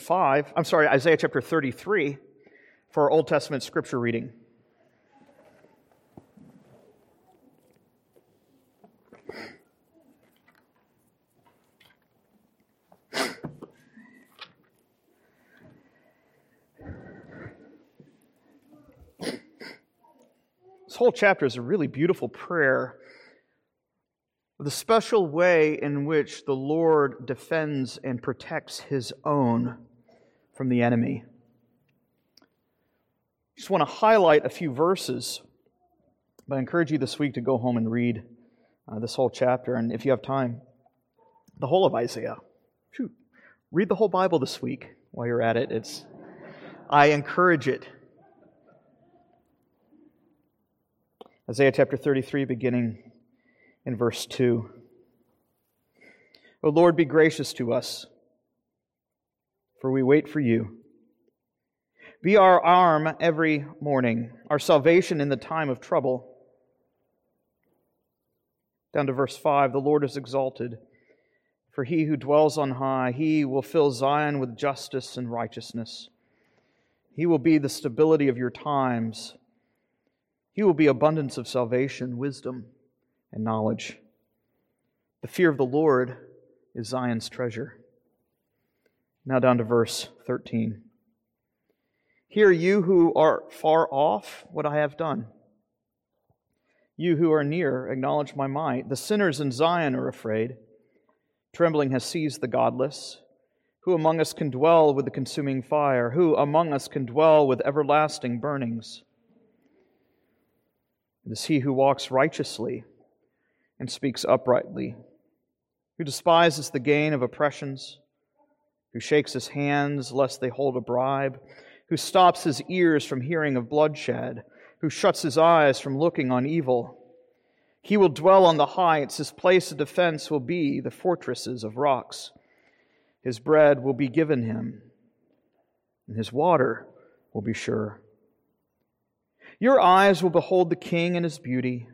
5, I'm sorry, Isaiah chapter 33 for our Old Testament scripture reading. This whole chapter is a really beautiful prayer the special way in which the Lord defends and protects his own from the enemy. I just want to highlight a few verses, but I encourage you this week to go home and read uh, this whole chapter, and if you have time, the whole of Isaiah. Shoot, read the whole Bible this week while you're at it. It's, I encourage it. Isaiah chapter 33, beginning in verse 2. O Lord, be gracious to us, for we wait for you. Be our arm every morning, our salvation in the time of trouble. Down to verse 5 the Lord is exalted, for he who dwells on high, he will fill Zion with justice and righteousness. He will be the stability of your times. He will be abundance of salvation, wisdom, and knowledge. The fear of the Lord is Zion's treasure. Now down to verse 13. Hear you who are far off what I have done. You who are near, acknowledge my might. The sinners in Zion are afraid. Trembling has seized the godless. Who among us can dwell with the consuming fire? Who among us can dwell with everlasting burnings? It is he who walks righteously and speaks uprightly, who despises the gain of oppressions, who shakes his hands lest they hold a bribe, who stops his ears from hearing of bloodshed, who shuts his eyes from looking on evil. He will dwell on the heights, his place of defense will be the fortresses of rocks. His bread will be given him, and his water will be sure. Your eyes will behold the king and his beauty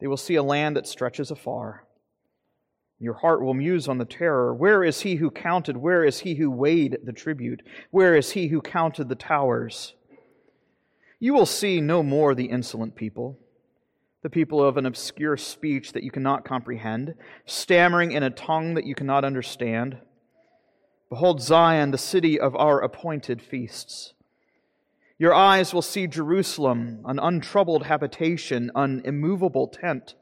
they will see a land that stretches afar. Your heart will muse on the terror. Where is he who counted? Where is he who weighed the tribute? Where is he who counted the towers? You will see no more the insolent people, the people of an obscure speech that you cannot comprehend, stammering in a tongue that you cannot understand. Behold, Zion, the city of our appointed feasts. Your eyes will see Jerusalem, an untroubled habitation, an immovable tent,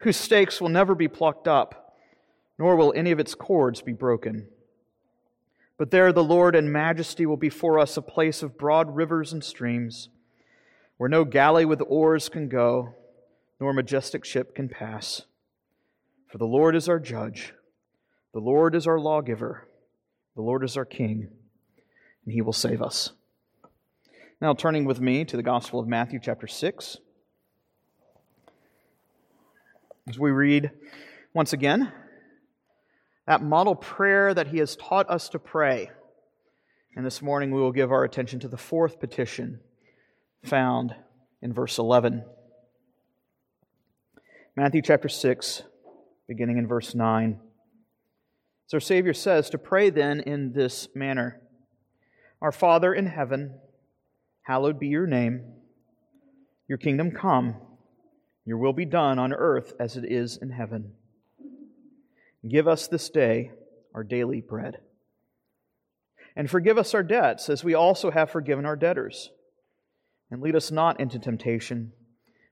whose stakes will never be plucked up, nor will any of its cords be broken. But there the Lord in majesty will be for us a place of broad rivers and streams, where no galley with oars can go, nor majestic ship can pass. For the Lord is our judge, the Lord is our lawgiver, the Lord is our king, and he will save us. Now, turning with me to the Gospel of Matthew, chapter 6. As we read once again that model prayer that he has taught us to pray. And this morning we will give our attention to the fourth petition found in verse 11. Matthew chapter 6, beginning in verse 9. So our Savior says to pray then in this manner Our Father in heaven, Hallowed be your name. Your kingdom come. Your will be done on earth as it is in heaven. Give us this day our daily bread. And forgive us our debts as we also have forgiven our debtors. And lead us not into temptation,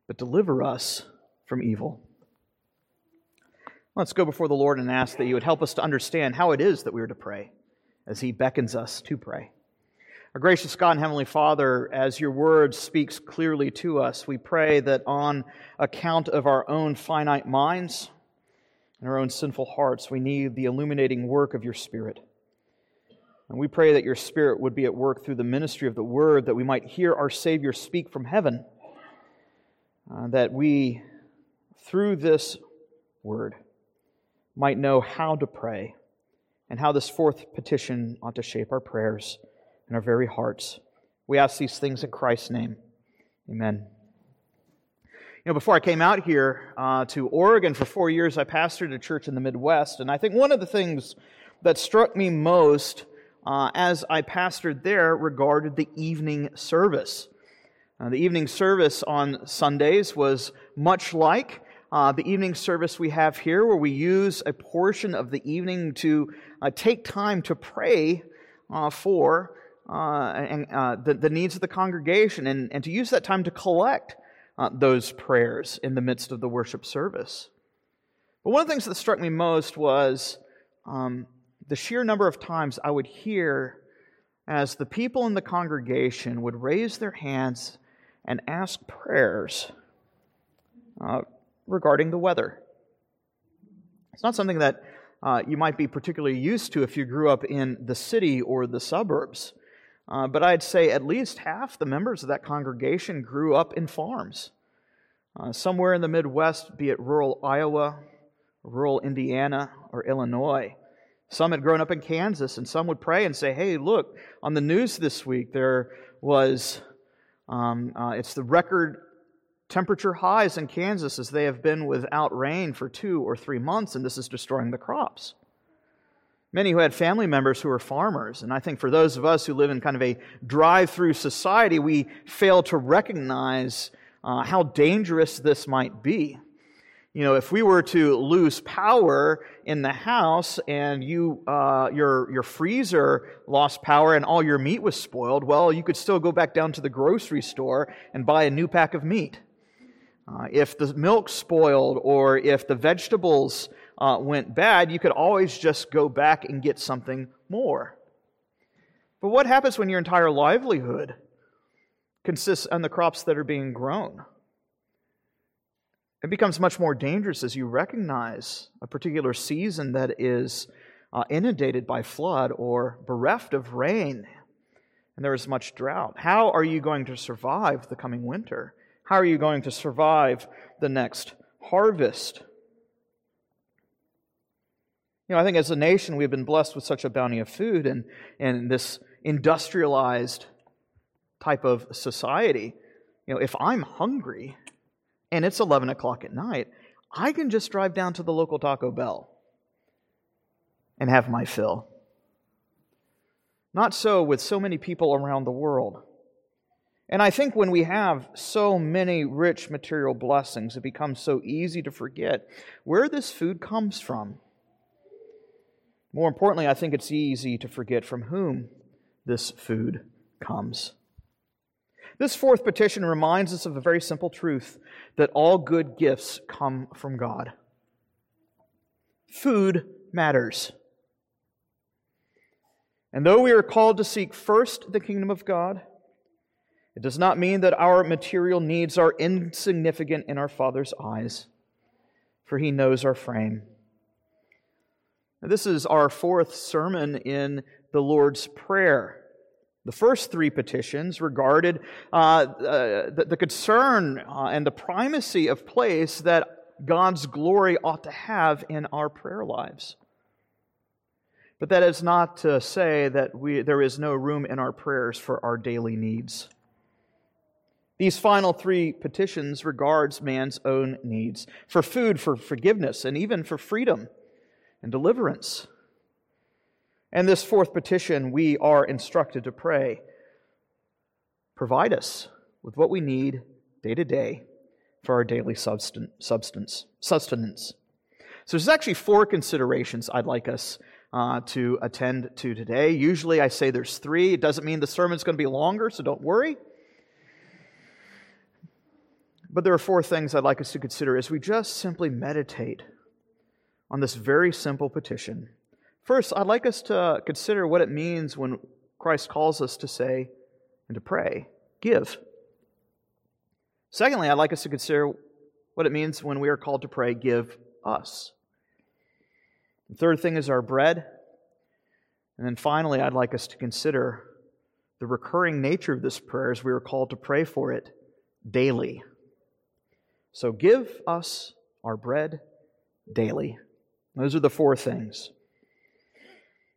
but deliver us from evil. Let's go before the Lord and ask that you would help us to understand how it is that we are to pray as He beckons us to pray. Our gracious God and Heavenly Father, as your word speaks clearly to us, we pray that on account of our own finite minds and our own sinful hearts, we need the illuminating work of your Spirit. And we pray that your Spirit would be at work through the ministry of the word, that we might hear our Savior speak from heaven, uh, that we, through this word, might know how to pray and how this fourth petition ought to shape our prayers in our very hearts. We ask these things in Christ's name. Amen. You know, before I came out here uh, to Oregon for four years, I pastored a church in the Midwest, and I think one of the things that struck me most uh, as I pastored there regarded the evening service. Uh, the evening service on Sundays was much like uh, the evening service we have here, where we use a portion of the evening to uh, take time to pray uh, for uh, and, uh, the, the, needs of the congregation and, and to use that time to collect those prayers in the midst of the worship service. But one of the things that struck me most was um, the sheer number of times I would hear as the people in the congregation would raise their hands and ask prayers uh, regarding the weather. It's not something that uh, you might be particularly used to if you grew up in the city or the suburbs. Uh, but I'd say at least half the members of that congregation grew up in farms. Uh, somewhere in the Midwest, be it rural Iowa, rural Indiana, or Illinois. Some had grown up in Kansas, and some would pray and say, Hey, look, on the news this week, there was, um, uh, it's the record temperature highs in Kansas as they have been without rain for two or three months, and this is destroying the crops. Many who had family members who were farmers, and I think for those of us who live in kind of a drive through society, we fail to recognize uh, how dangerous this might be. You know, if we were to lose power in the house and you, uh, your, your freezer lost power and all your meat was spoiled, well, you could still go back down to the grocery store and buy a new pack of meat. Uh, if the milk spoiled or if the vegetables uh, went bad, you could always just go back and get something more. But what happens when your entire livelihood consists on the crops that are being grown? It becomes much more dangerous as you recognize a particular season that is uh, inundated by flood or bereft of rain, and there is much drought. How are you going to survive the coming winter? How are you going to survive the next harvest? You know, I think as a nation, we've been blessed with such a bounty of food and, and this industrialized type of society. You know, if I'm hungry, and it's 11 o'clock at night, I can just drive down to the local Taco Bell and have my fill. Not so with so many people around the world. And I think when we have so many rich material blessings, it becomes so easy to forget where this food comes from. More importantly, I think it's easy to forget from whom this food comes. This fourth petition reminds us of a very simple truth that all good gifts come from God. Food matters. And though we are called to seek first the kingdom of God, it does not mean that our material needs are insignificant in our Father's eyes, for He knows our frame. This is our fourth sermon in the Lord's Prayer. The first three petitions regarded uh, uh, the, the, concern uh, and the primacy of place that God's glory ought to have in our prayer lives. But that is not to say that we, there is no room in our prayers for our daily needs. These final three petitions regards man's own needs for food, for forgiveness, and even for freedom and deliverance. And this fourth petition, we are instructed to pray provide us with what we need day to day for our daily substance. sustenance. So there's actually four considerations I'd like us uh, to attend to today. Usually I say there's three. It doesn't mean the sermon's going to be longer, so don't worry. But there are four things I'd like us to consider as we just simply meditate on this very simple petition First, I'd like us to consider what it means when Christ calls us to say and to pray, give. Secondly, I'd like us to consider what it means when we are called to pray, give us. The third thing is our bread. And then finally, I'd like us to consider the recurring nature of this prayer as we are called to pray for it daily. So give us our bread daily. Those are the four things.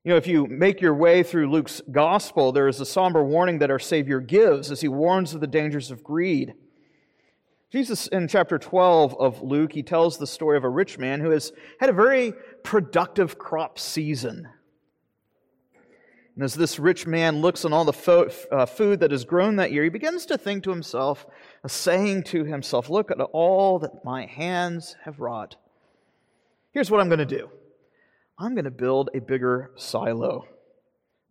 You know, if you make your way through Luke's gospel, there is a somber warning that our Savior gives as he warns of the dangers of greed. Jesus, in chapter 12 of Luke, he tells the story of a rich man who has had a very productive crop season. And as this rich man looks on all the fo- uh, food that has grown that year, he begins to think to himself, saying to himself, Look at all that my hands have wrought. Here's what I'm going to do I'm going to build a bigger silo,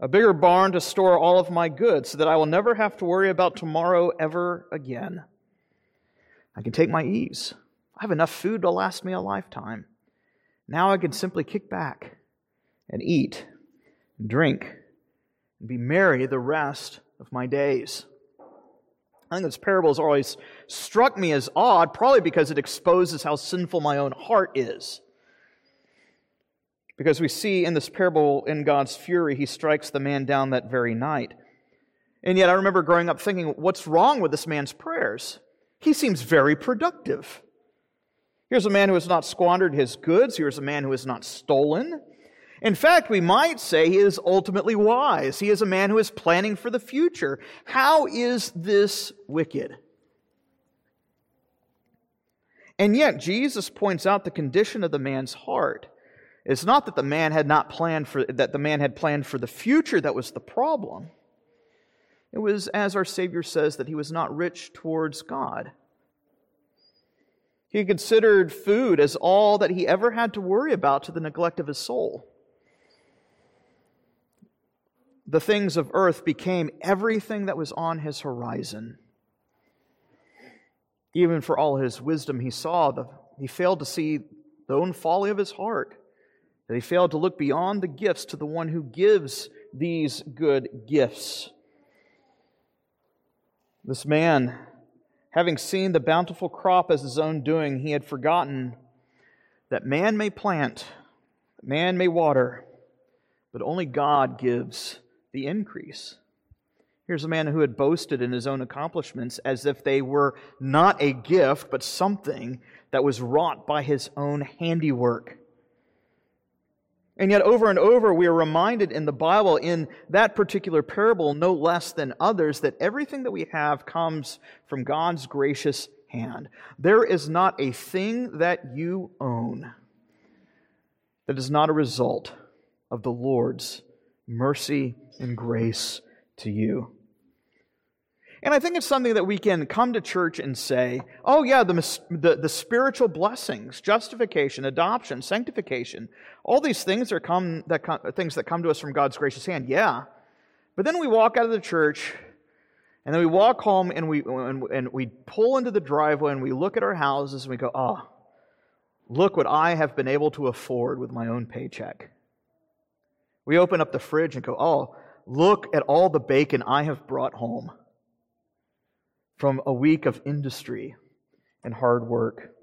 a bigger barn to store all of my goods so that I will never have to worry about tomorrow ever again. I can take my ease. I have enough food to last me a lifetime. Now I can simply kick back and eat and drink and be merry the rest of my days. I think this parable has always struck me as odd, probably because it exposes how sinful my own heart is. Because we see in this parable, in God's fury, he strikes the man down that very night. And yet, I remember growing up thinking, what's wrong with this man's prayers? He seems very productive. Here's a man who has not squandered his goods. Here's a man who has not stolen. In fact, we might say he is ultimately wise. He is a man who is planning for the future. How is this wicked? And yet, Jesus points out the condition of the man's heart. It's not that the man had not planned for that the man had planned for the future that was the problem. It was, as our Savior says, that he was not rich towards God. He considered food as all that he ever had to worry about to the neglect of his soul. The things of earth became everything that was on his horizon. Even for all his wisdom, he saw the, he failed to see the own folly of his heart that he failed to look beyond the gifts to the one who gives these good gifts. This man, having seen the bountiful crop as his own doing, he had forgotten that man may plant, man may water, but only God gives the increase. Here's a man who had boasted in his own accomplishments as if they were not a gift, but something that was wrought by his own handiwork. And yet, over and over, we are reminded in the Bible, in that particular parable, no less than others, that everything that we have comes from God's gracious hand. There is not a thing that you own that is not a result of the Lord's mercy and grace to you. And I think it's something that we can come to church and say, oh, yeah, the, the, the, spiritual blessings, justification, adoption, sanctification, all these things are come, that come, things that come to us from God's gracious hand. Yeah. But then we walk out of the church and then we walk home and we, and, and we pull into the driveway and we look at our houses and we go, oh, look what I have been able to afford with my own paycheck. We open up the fridge and go, oh, look at all the bacon I have brought home from a week of industry and hard work.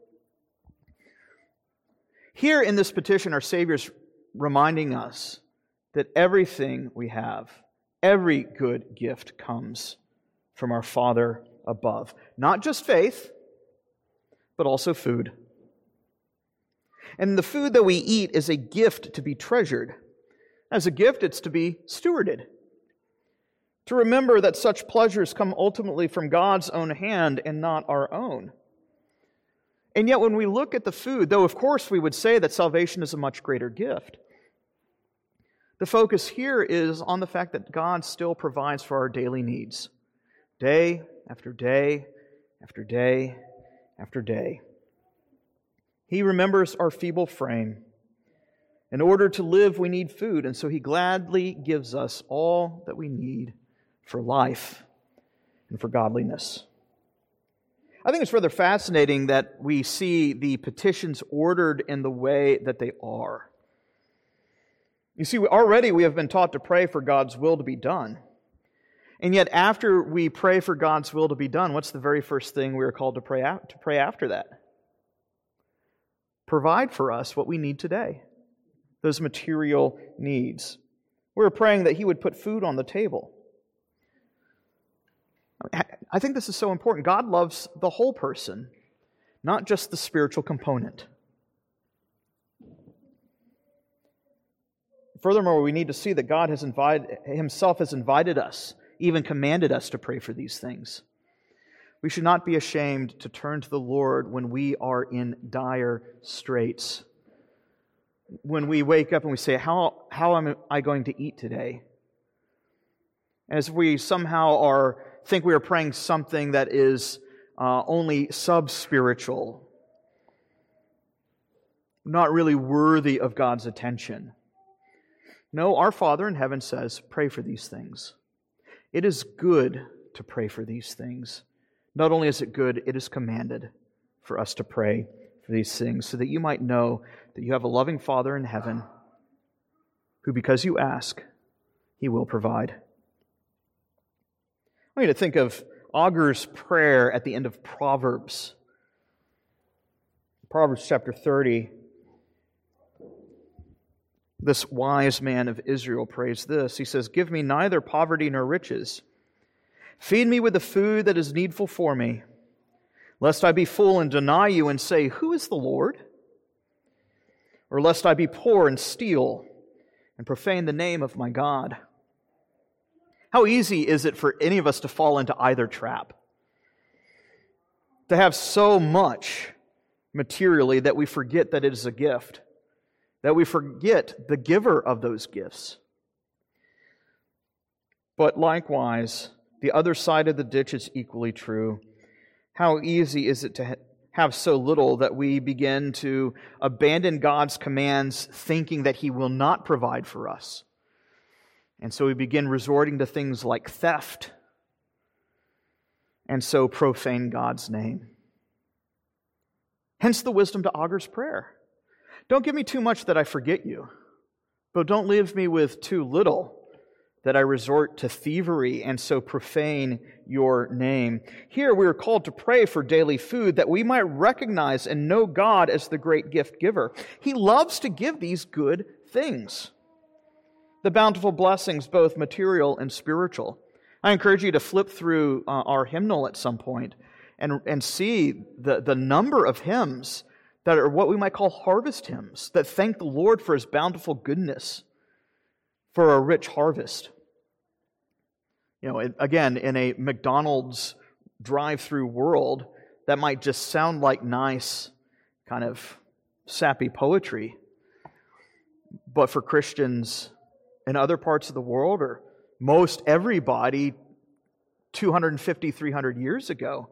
Here in this petition, our Savior's reminding us that everything we have, every good gift comes from our Father above. Not just faith, but also food. And the food that we eat is a gift to be treasured. As a gift, it's to be stewarded to remember that such pleasures come ultimately from God's own hand and not our own. And yet, when we look at the food, though of course we would say that salvation is a much greater gift, the focus here is on the fact that God still provides for our daily needs, day after day after day after day. He remembers our feeble frame. In order to live, we need food, and so He gladly gives us all that we need for life and for godliness. I think it's rather fascinating that we see the petitions ordered in the way that they are. You see, already we have been taught to pray for God's will to be done. And yet, after we pray for God's will to be done, what's the very first thing we are called to pray, to pray after that? Provide for us what we need today, those material needs. We're praying that He would put food on the table. I think this is so important. God loves the whole person, not just the spiritual component. Furthermore, we need to see that God has invited, Himself has invited us, even commanded us to pray for these things. We should not be ashamed to turn to the Lord when we are in dire straits. When we wake up and we say, How, how am I going to eat today? as we somehow are think we are praying something that is uh, only sub spiritual, not really worthy of God's attention. No, our Father in heaven says, pray for these things. It is good to pray for these things. Not only is it good, it is commanded for us to pray for these things so that you might know that you have a loving Father in heaven who, because you ask, he will provide. I want you to think of Agur's prayer at the end of Proverbs. Proverbs chapter 30. This wise man of Israel prays this. He says, Give me neither poverty nor riches. Feed me with the food that is needful for me, lest I be full and deny you and say, Who is the Lord? Or lest I be poor and steal and profane the name of my God. How easy is it for any of us to fall into either trap? To have so much materially that we forget that it is a gift, that we forget the giver of those gifts. But likewise, the other side of the ditch is equally true. How easy is it to have so little that we begin to abandon God's commands, thinking that He will not provide for us? And so we begin resorting to things like theft, and so profane God's name. Hence the wisdom to Agur's prayer. Don't give me too much that I forget you, but don't leave me with too little that I resort to thievery and so profane your name. Here we are called to pray for daily food that we might recognize and know God as the great gift giver. He loves to give these good things the bountiful blessings, both material and spiritual. I encourage you to flip through uh, our hymnal at some point and, and see the, the number of hymns that are what we might call harvest hymns that thank the Lord for his bountiful goodness, for a rich harvest. You know, again, in a McDonald's drive through world, that might just sound like nice, kind of sappy poetry. But for Christians, in other parts of the world, or most everybody 250, 300 years ago.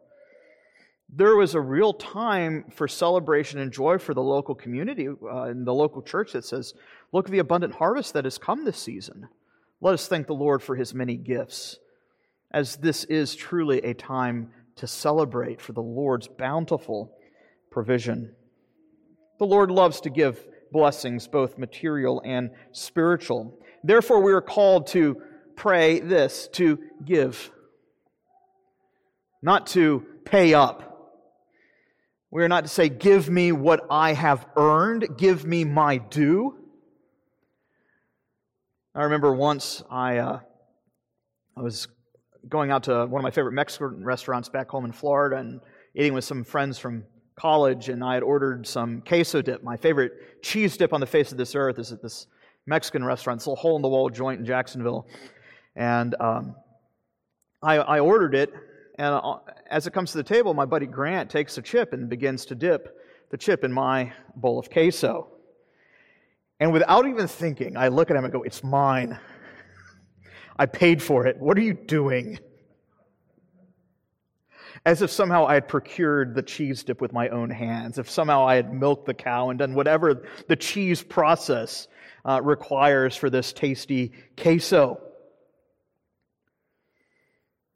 There was a real time for celebration and joy for the local community uh, and the local church that says, Look at the abundant harvest that has come this season. Let us thank the Lord for his many gifts, as this is truly a time to celebrate for the Lord's bountiful provision. The Lord loves to give blessings, both material and spiritual. Therefore, we are called to pray this to give, not to pay up. We are not to say, Give me what I have earned, give me my due. I remember once I, uh, I was going out to one of my favorite Mexican restaurants back home in Florida and eating with some friends from college, and I had ordered some queso dip. My favorite cheese dip on the face of this earth is at this Mexican restaurant, It's a hole in the wall joint in Jacksonville. And um, I, I, ordered it, and uh, as it comes to the table, my buddy Grant takes a chip and begins to dip the chip in my bowl of queso. And without even thinking, I look at him and go, It's mine. I paid for it. What are you doing? As if somehow I had procured the cheese dip with my own hands, if somehow I had milked the cow and done whatever the cheese process uh, requires for this tasty queso.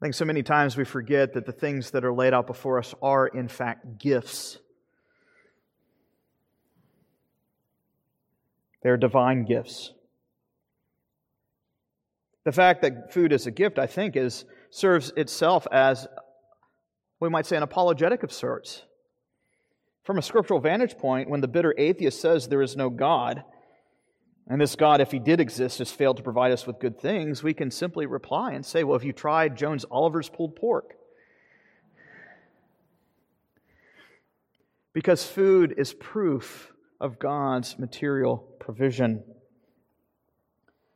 I think so many times we forget that the things that are laid out before us are, in fact, gifts. They're divine gifts. The fact that food is a gift, I think, is, serves itself as, we might say, an apologetic of sorts. From a scriptural vantage point, when the bitter atheist says there is no God, and this God, if he did exist, has failed to provide us with good things, we can simply reply and say, Well, have you tried Jones Oliver's pulled pork? Because food is proof of God's material provision.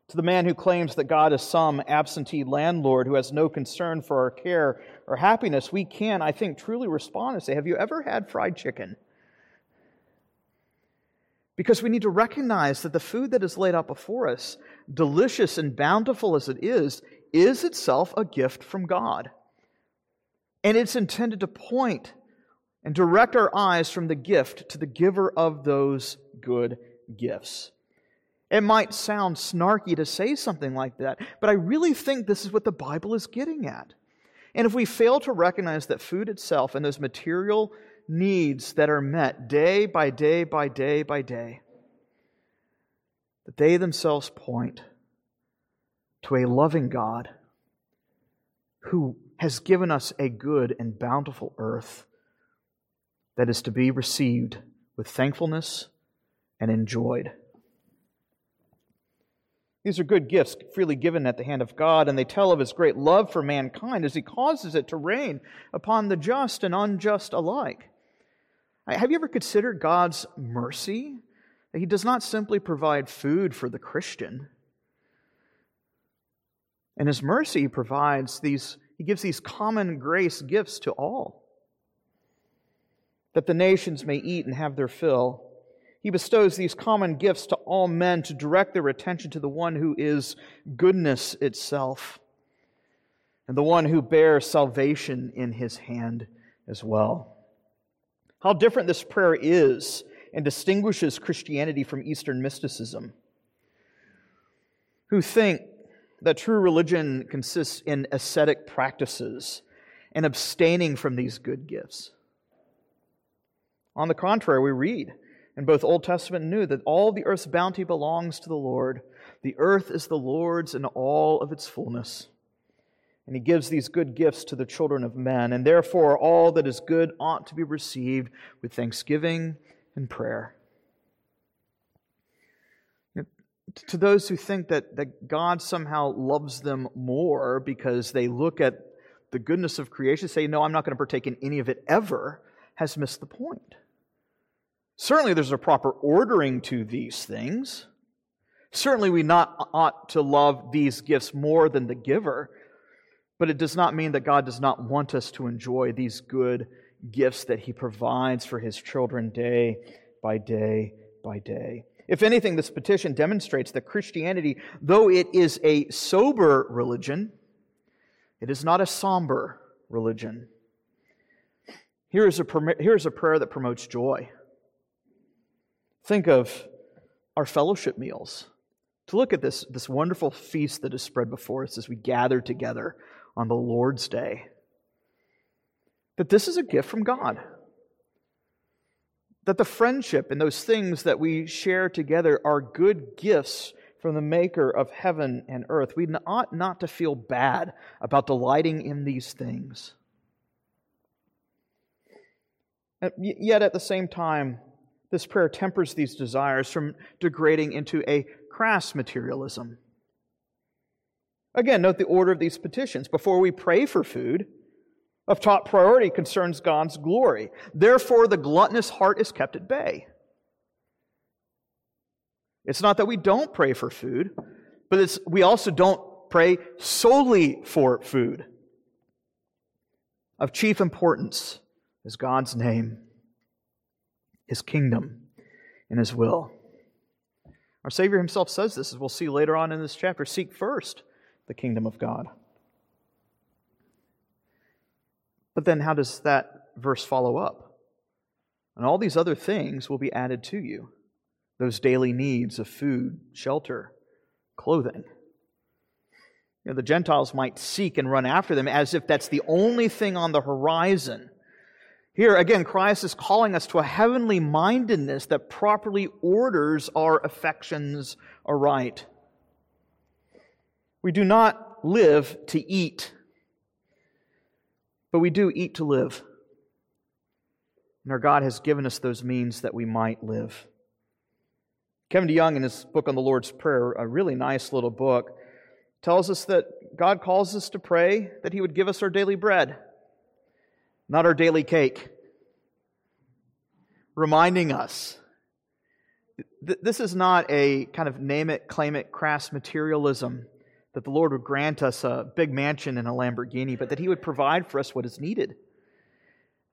To the man who claims that God is some absentee landlord who has no concern for our care or happiness, we can, I think, truly respond and say, Have you ever had fried chicken? Because we need to recognize that the food that is laid out before us, delicious and bountiful as it is, is itself a gift from God. And it's intended to point and direct our eyes from the gift to the giver of those good gifts. It might sound snarky to say something like that, but I really think this is what the Bible is getting at. And if we fail to recognize that food itself and those material needs that are met day by day by day by day, that they themselves point to a loving God who has given us a good and bountiful earth that is to be received with thankfulness and enjoyed. These are good gifts freely given at the hand of God, and they tell of his great love for mankind as he causes it to rain upon the just and unjust alike. Have you ever considered God's mercy? He does not simply provide food for the Christian. In his mercy, he provides these, he gives these common grace gifts to all. That the nations may eat and have their fill. He bestows these common gifts to all men to direct their attention to the one who is goodness itself, and the one who bears salvation in his hand as well. How different this prayer is and distinguishes Christianity from Eastern mysticism, who think that true religion consists in ascetic practices and abstaining from these good gifts. On the contrary, we read in both Old Testament and New that all the earth's bounty belongs to the Lord. The earth is the Lord's in all of its fullness. And he gives these good gifts to the children of men, and therefore all that is good ought to be received with thanksgiving and prayer. To those who think that, that God somehow loves them more because they look at the goodness of creation, say, No, I'm not going to partake in any of it ever, has missed the point. Certainly, there's a proper ordering to these things. Certainly, we not ought to love these gifts more than the giver, but it does not mean that God does not want us to enjoy these good gifts that He provides for His children day by day by day. If anything, this petition demonstrates that Christianity, though it is a sober religion, it is not a somber religion. Here is a, here is a prayer that promotes joy. Think of our fellowship meals. To look at this, this wonderful feast that is spread before us as we gather together on the Lord's Day. That this is a gift from God. That the friendship and those things that we share together are good gifts from the Maker of heaven and earth. We ought not to feel bad about delighting in these things. And Yet at the same time, this prayer tempers these desires from degrading into a crass materialism. Again, note the order of these petitions. Before we pray for food, of top priority concerns God's glory. Therefore, the gluttonous heart is kept at bay. It's not that we don't pray for food, but it's, we also don't pray solely for food. Of chief importance is God's name his kingdom and his will. Our Savior himself says this, as we'll see later on in this chapter seek first the kingdom of God. But then, how does that verse follow up? And all these other things will be added to you those daily needs of food, shelter, clothing. You know, the Gentiles might seek and run after them as if that's the only thing on the horizon here again, Christ is calling us to a heavenly mindedness that properly orders our affections aright. We do not live to eat, but we do eat to live. And our God has given us those means that we might live. Kevin DeYoung, in his book on the Lord's Prayer, a really nice little book, tells us that God calls us to pray that He would give us our daily bread not our daily cake. Reminding us this is not a kind of name it, claim it, crass materialism that the Lord would grant us a big mansion and a Lamborghini, but that He would provide for us what is needed.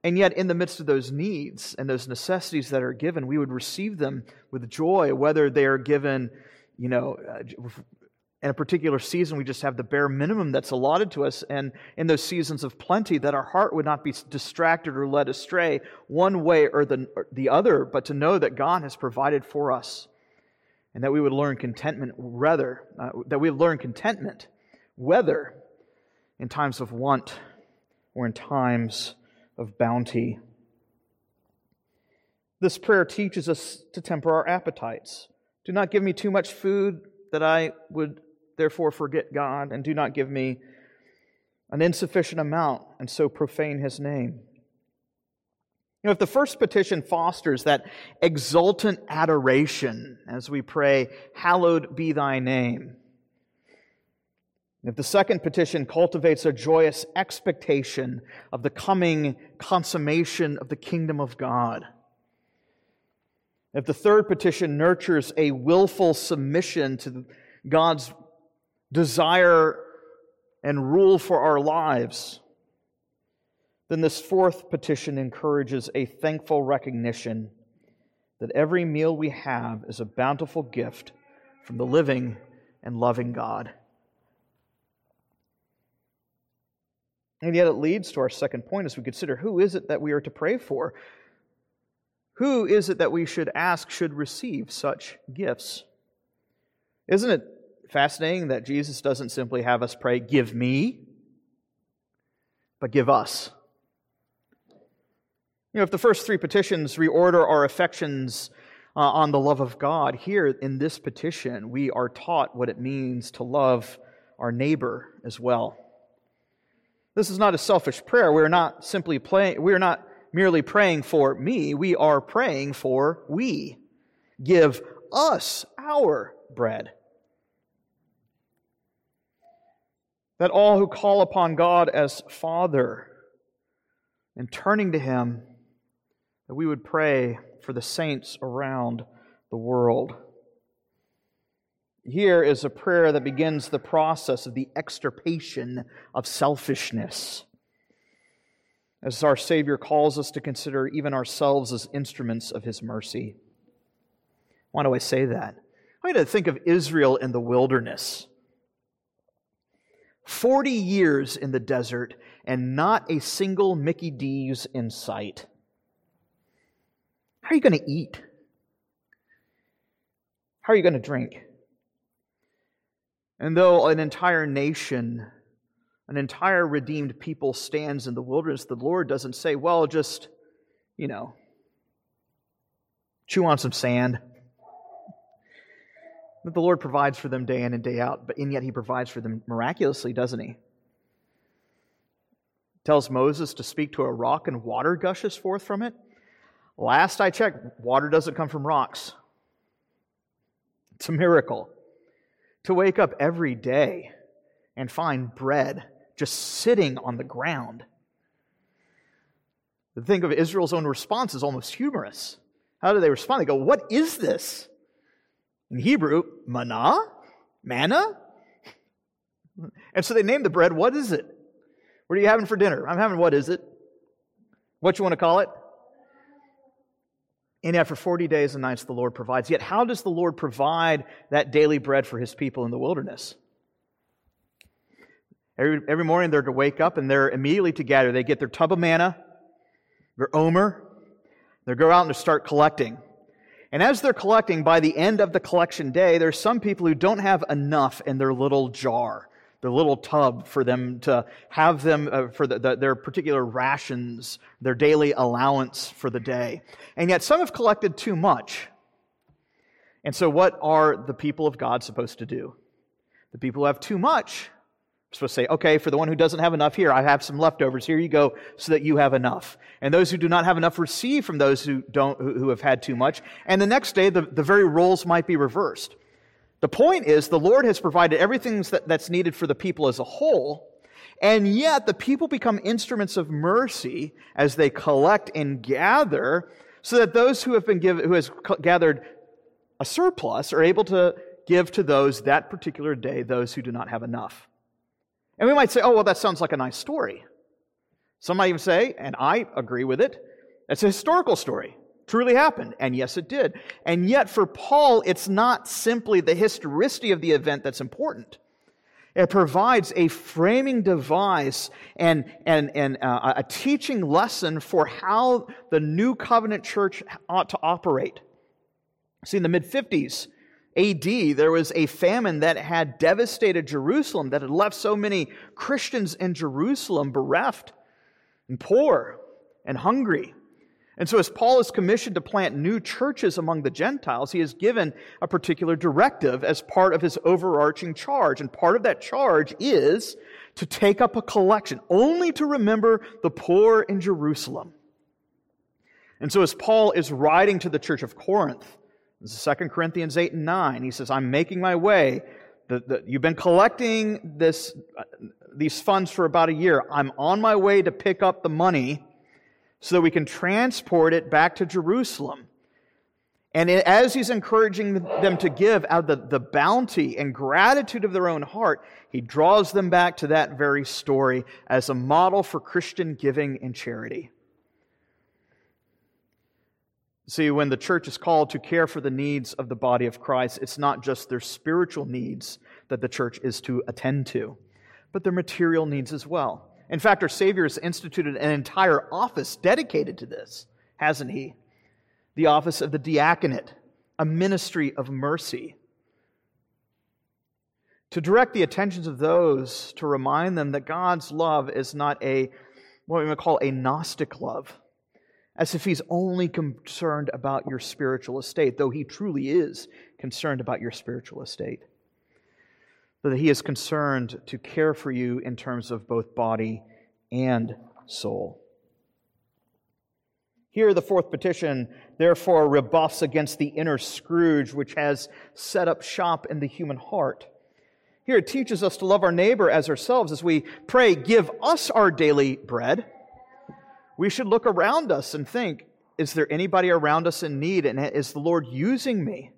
And yet, in the midst of those needs and those necessities that are given, we would receive them with joy, whether they are given, you know, uh, in a particular season we just have the bare minimum that's allotted to us, and in those seasons of plenty, that our heart would not be distracted or led astray one way or the, or the other, but to know that God has provided for us, and that we would learn contentment, rather, uh, that we learn contentment, whether in times of want or in times of bounty. This prayer teaches us to temper our appetites. Do not give me too much food that I would therefore forget God, and do not give me an insufficient amount and so profane his name. Know, if the first petition fosters that exultant adoration as we pray, Hallowed be thy name, if the second petition cultivates a joyous expectation of the coming consummation of the kingdom of God, if the third petition nurtures a willful submission to God's desire and rule for our lives, then this fourth petition encourages a thankful recognition that every meal we have is a bountiful gift from the living and loving God. And yet it leads to our second point as we consider who is it that we are to pray for? Who is it that we should ask should receive such gifts? Isn't it fascinating that Jesus doesn't simply have us pray, Give me, but give us? Know, if the first three petitions reorder our affections uh, on the love of God, here in this petition, we are taught what it means to love our neighbor as well. This is not a selfish prayer. We're not simply playing, we're not merely praying for me, we are praying for we. Give us our bread. That all who call upon God as Father and turning to Him, that we would pray for the saints around the world. Here is a prayer that begins the process of the extirpation of selfishness. As our Savior calls us to consider even ourselves as instruments of His mercy. Why do I say that? I need to think of Israel in the wilderness. 40 years in the desert and not a single Mickey D's in sight. How are you going to eat? How are you going to drink? And though an entire nation, an entire redeemed people stands in the wilderness, the Lord doesn't say, well, just, you know, chew on some sand. That the Lord provides for them day in and day out, but and yet He provides for them miraculously, doesn't He? Tells Moses to speak to a rock and water gushes forth from it. Last I checked, water doesn't come from rocks. It's a miracle to wake up every day and find bread just sitting on the ground. The thing of Israel's own response is almost humorous. How do they respond? They go, What is this? In Hebrew, manna? Manna? And so they name the bread, What is it? What are you having for dinner? I'm having what is it? What you want to call it? And after 40 days and nights, the Lord provides. Yet, how does the Lord provide that daily bread for his people in the wilderness? Every, every morning they're to wake up and they're immediately to gather. They get their tub of manna, their omer, they go out and they start collecting. And as they're collecting, by the end of the collection day, there's some people who don't have enough in their little jar their little tub for them to have them uh, for the, the, their particular rations, their daily allowance for the day. And yet some have collected too much. And so, what are the people of God supposed to do? The people who have too much are supposed to say, okay, for the one who doesn't have enough here, I have some leftovers. Here you go, so that you have enough. And those who do not have enough receive from those who don't, who have had too much. And the next day, the, the very roles might be reversed. The point is, the Lord has provided everything that's needed for the people as a whole, and yet the people become instruments of mercy as they collect and gather, so that those who have been given, who has gathered a surplus are able to give to those that particular day, those who do not have enough. And we might say, oh, well, that sounds like a nice story. Some might even say, and I agree with it, it's a historical story. Truly happened. And yes, it did. And yet, for Paul, it's not simply the historicity of the event that's important. It provides a framing device and, and, and uh, a teaching lesson for how the new covenant church ought to operate. See, in the mid 50s AD, there was a famine that had devastated Jerusalem, that had left so many Christians in Jerusalem bereft and poor and hungry. And so, as Paul is commissioned to plant new churches among the Gentiles, he is given a particular directive as part of his overarching charge. And part of that charge is to take up a collection, only to remember the poor in Jerusalem. And so, as Paul is writing to the church of Corinth, this is 2 Corinthians 8 and 9, he says, I'm making my way. The, the, you've been collecting this, uh, these funds for about a year. I'm on my way to pick up the money so that we can transport it back to Jerusalem. And as he's encouraging them to give out the, the bounty and gratitude of their own heart, he draws them back to that very story as a model for Christian giving and charity. See, when the church is called to care for the needs of the body of Christ, it's not just their spiritual needs that the church is to attend to, but their material needs as well. In fact, our Savior has instituted an entire office dedicated to this, hasn't he? The office of the diaconate, a ministry of mercy. To direct the attentions of those, to remind them that God's love is not a, what we might call a Gnostic love, as if He's only concerned about your spiritual estate, though He truly is concerned about your spiritual estate that he is concerned to care for you in terms of both body and soul. Here, the fourth petition, therefore, rebuffs against the inner Scrooge, which has set up shop in the human heart. Here, it teaches us to love our neighbor as ourselves as we pray, Give us our daily bread. We should look around us and think, Is there anybody around us in need? And is the Lord using me?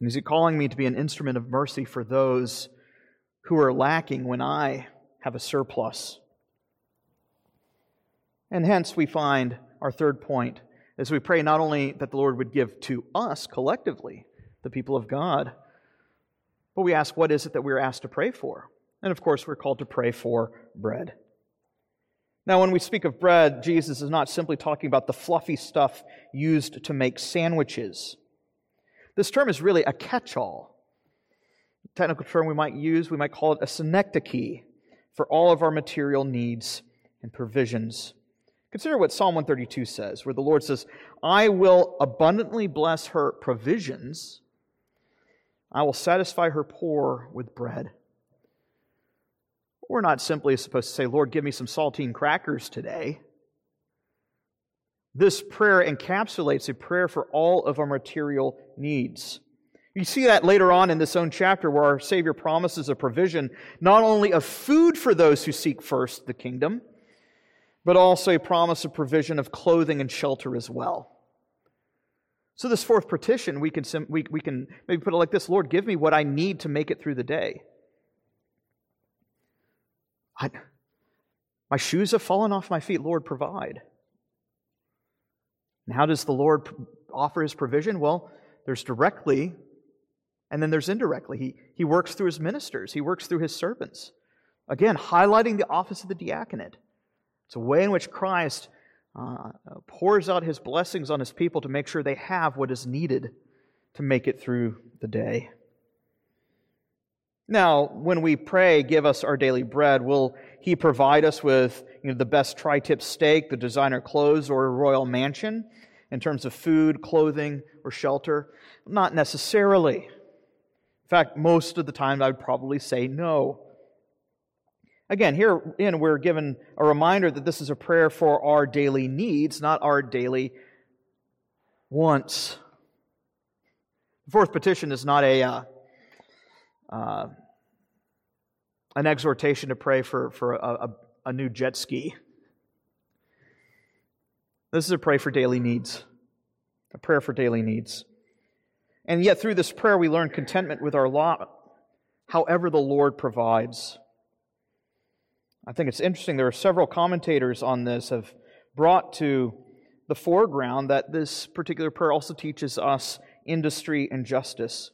And is He calling me to be an instrument of mercy for those who are lacking when I have a surplus? And hence we find our third point as we pray not only that the Lord would give to us collectively, the people of God, but we ask, what is it that we're asked to pray for? And of course, we're called to pray for bread. Now, when we speak of bread, Jesus is not simply talking about the fluffy stuff used to make sandwiches. This term is really a catch all. Technical term we might use, we might call it a synecdoche for all of our material needs and provisions. Consider what Psalm 132 says, where the Lord says, I will abundantly bless her provisions, I will satisfy her poor with bread. We're not simply supposed to say, Lord, give me some saltine crackers today. This prayer encapsulates a prayer for all of our material needs. You see that later on in this own chapter where our Savior promises a provision not only of food for those who seek first the kingdom, but also a promise of provision of clothing and shelter as well. So, this fourth petition, we can, we, we can maybe put it like this Lord, give me what I need to make it through the day. I, my shoes have fallen off my feet. Lord, provide. And how does the Lord offer his provision? Well, there's directly and then there's indirectly. He, he works through his ministers, he works through his servants. Again, highlighting the office of the diaconate. It's a way in which Christ uh, pours out his blessings on his people to make sure they have what is needed to make it through the day. Now, when we pray, give us our daily bread, will he provide us with you know, the best tri tip steak, the designer clothes, or a royal mansion? in terms of food, clothing, or shelter? Not necessarily. In fact, most of the time I would probably say no. Again, here in we're given a reminder that this is a prayer for our daily needs, not our daily wants. The fourth petition is not a uh, uh, an exhortation to pray for, for a, a, a new jet ski. This is a prayer for daily needs, a prayer for daily needs. And yet, through this prayer, we learn contentment with our lot, however, the Lord provides. I think it's interesting. There are several commentators on this have brought to the foreground that this particular prayer also teaches us industry and justice.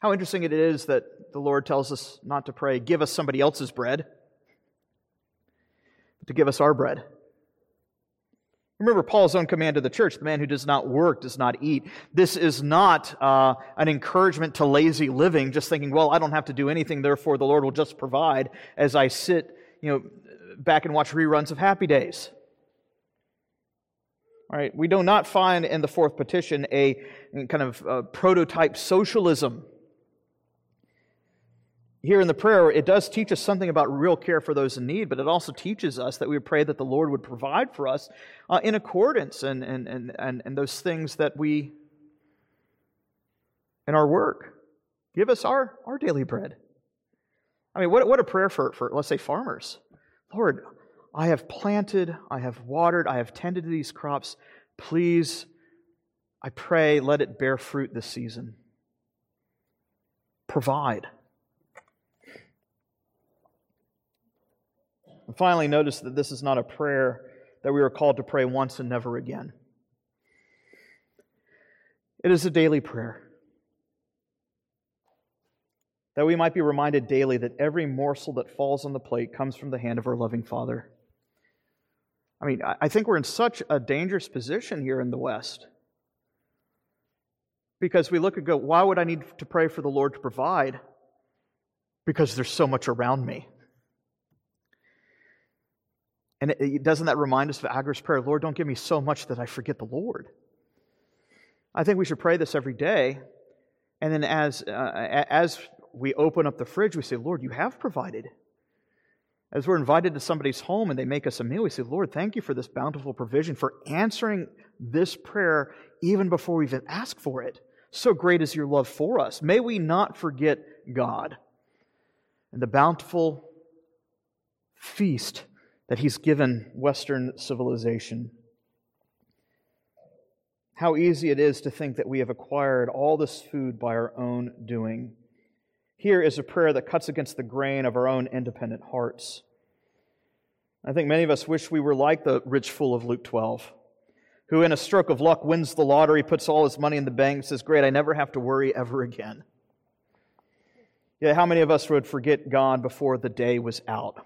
How interesting it is that the Lord tells us not to pray, give us somebody else's bread, but to give us our bread. Remember Paul's own command to the church the man who does not work does not eat. This is not uh, an encouragement to lazy living, just thinking, well, I don't have to do anything, therefore the Lord will just provide as I sit you know, back and watch reruns of Happy Days. All right, we do not find in the fourth petition a kind of uh, prototype socialism here in the prayer, it does teach us something about real care for those in need, but it also teaches us that we pray that the Lord would provide for us uh, in accordance and, and, and, and, and those things that we, in our work, give us our, our daily bread. I mean, what, what a prayer for, for, let's say, farmers. Lord, I have planted, I have watered, I have tended to these crops. Please, I pray, let it bear fruit this season. Provide. And finally, notice that this is not a prayer that we are called to pray once and never again. It is a daily prayer. That we might be reminded daily that every morsel that falls on the plate comes from the hand of our loving Father. I mean, I think we're in such a dangerous position here in the West. Because we look and go, why would I need to pray for the Lord to provide? Because there's so much around me. And it, doesn't that remind us of Agur's prayer? Lord, don't give me so much that I forget the Lord. I think we should pray this every day. And then as, uh, as we open up the fridge, we say, Lord, you have provided. As we're invited to somebody's home and they make us a meal, we say, Lord, thank you for this bountiful provision, for answering this prayer even before we even ask for it. So great is your love for us. May we not forget God and the bountiful feast that he's given Western civilization. How easy it is to think that we have acquired all this food by our own doing. Here is a prayer that cuts against the grain of our own independent hearts. I think many of us wish we were like the rich fool of Luke 12, who in a stroke of luck wins the lottery, puts all his money in the bank, says, Great, I never have to worry ever again. Yet, how many of us would forget God before the day was out?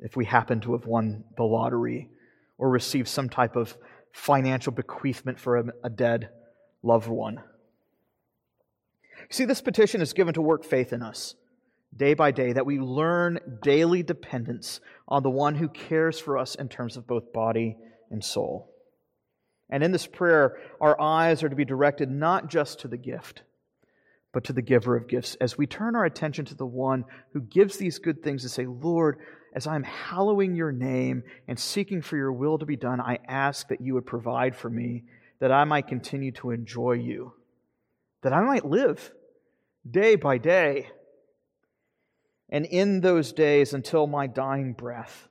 If we happen to have won the lottery or received some type of financial bequeathment for a, a dead loved one. See, this petition is given to work faith in us day by day, that we learn daily dependence on the one who cares for us in terms of both body and soul. And in this prayer, our eyes are to be directed not just to the gift, but to the giver of gifts. As we turn our attention to the one who gives these good things and say, Lord, as I'm hallowing your name and seeking for your will to be done, I ask that you would provide for me, that I might continue to enjoy you, that I might live day by day. And in those days, until my dying breath,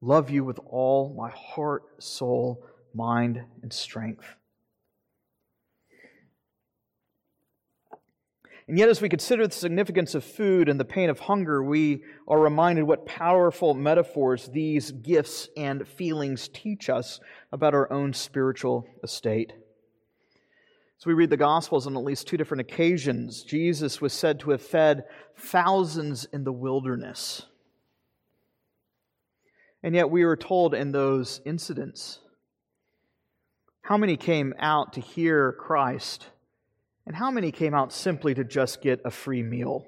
love you with all my heart, soul, mind, and strength. And yet, as we consider the significance of food and the pain of hunger, we are reminded what powerful metaphors these gifts and feelings teach us about our own spiritual estate. So we read the Gospels on at least two different occasions. Jesus was said to have fed thousands in the wilderness. And yet we are told in those incidents how many came out to hear Christ and how many came out simply to just get a free meal?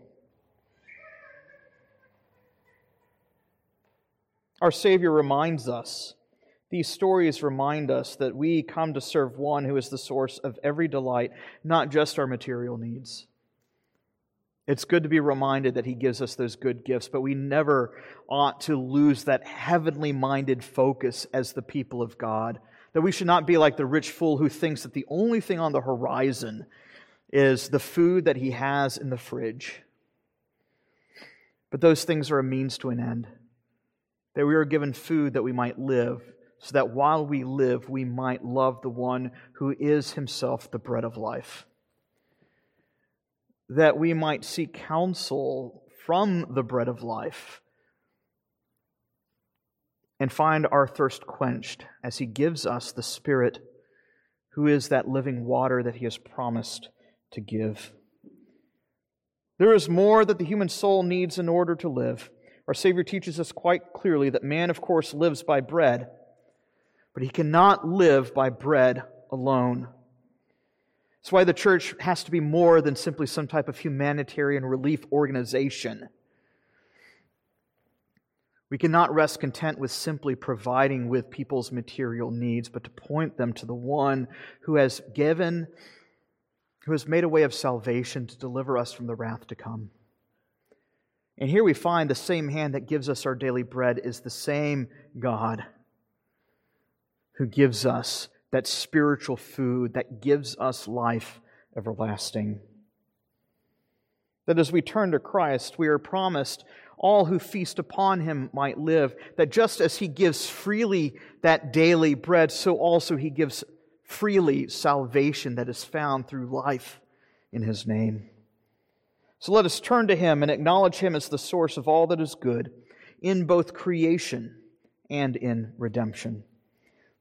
Our Savior reminds us, these stories remind us that we come to serve one who is the source of every delight, not just our material needs. It's good to be reminded that He gives us those good gifts, but we never ought to lose that heavenly minded focus as the people of God. That we should not be like the rich fool who thinks that the only thing on the horizon is the food that he has in the fridge. But those things are a means to an end. That we are given food that we might live, so that while we live, we might love the one who is himself the bread of life. That we might seek counsel from the bread of life and find our thirst quenched as He gives us the Spirit, who is that living water that He has promised to give. There is more that the human soul needs in order to live. Our Savior teaches us quite clearly that man, of course, lives by bread, but he cannot live by bread alone. That's why the church has to be more than simply some type of humanitarian relief organization. We cannot rest content with simply providing with people's material needs, but to point them to the one who has given, who has made a way of salvation to deliver us from the wrath to come. And here we find the same hand that gives us our daily bread is the same God who gives us that spiritual food that gives us life everlasting. That as we turn to Christ, we are promised all who feast upon him might live. That just as he gives freely that daily bread, so also he gives freely salvation that is found through life in his name. So let us turn to him and acknowledge him as the source of all that is good in both creation and in redemption.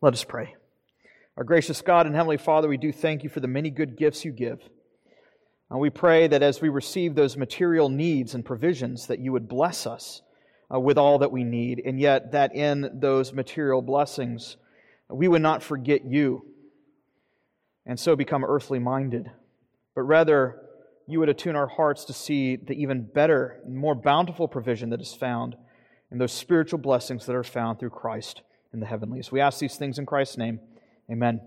Let us pray. Our gracious God and Heavenly Father, we do thank you for the many good gifts you give. And we pray that as we receive those material needs and provisions, that you would bless us uh, with all that we need, and yet that in those material blessings, we would not forget you and so become earthly minded, but rather you would attune our hearts to see the even better, more bountiful provision that is found in those spiritual blessings that are found through Christ in the heavenlies. We ask these things in Christ's name. Amen.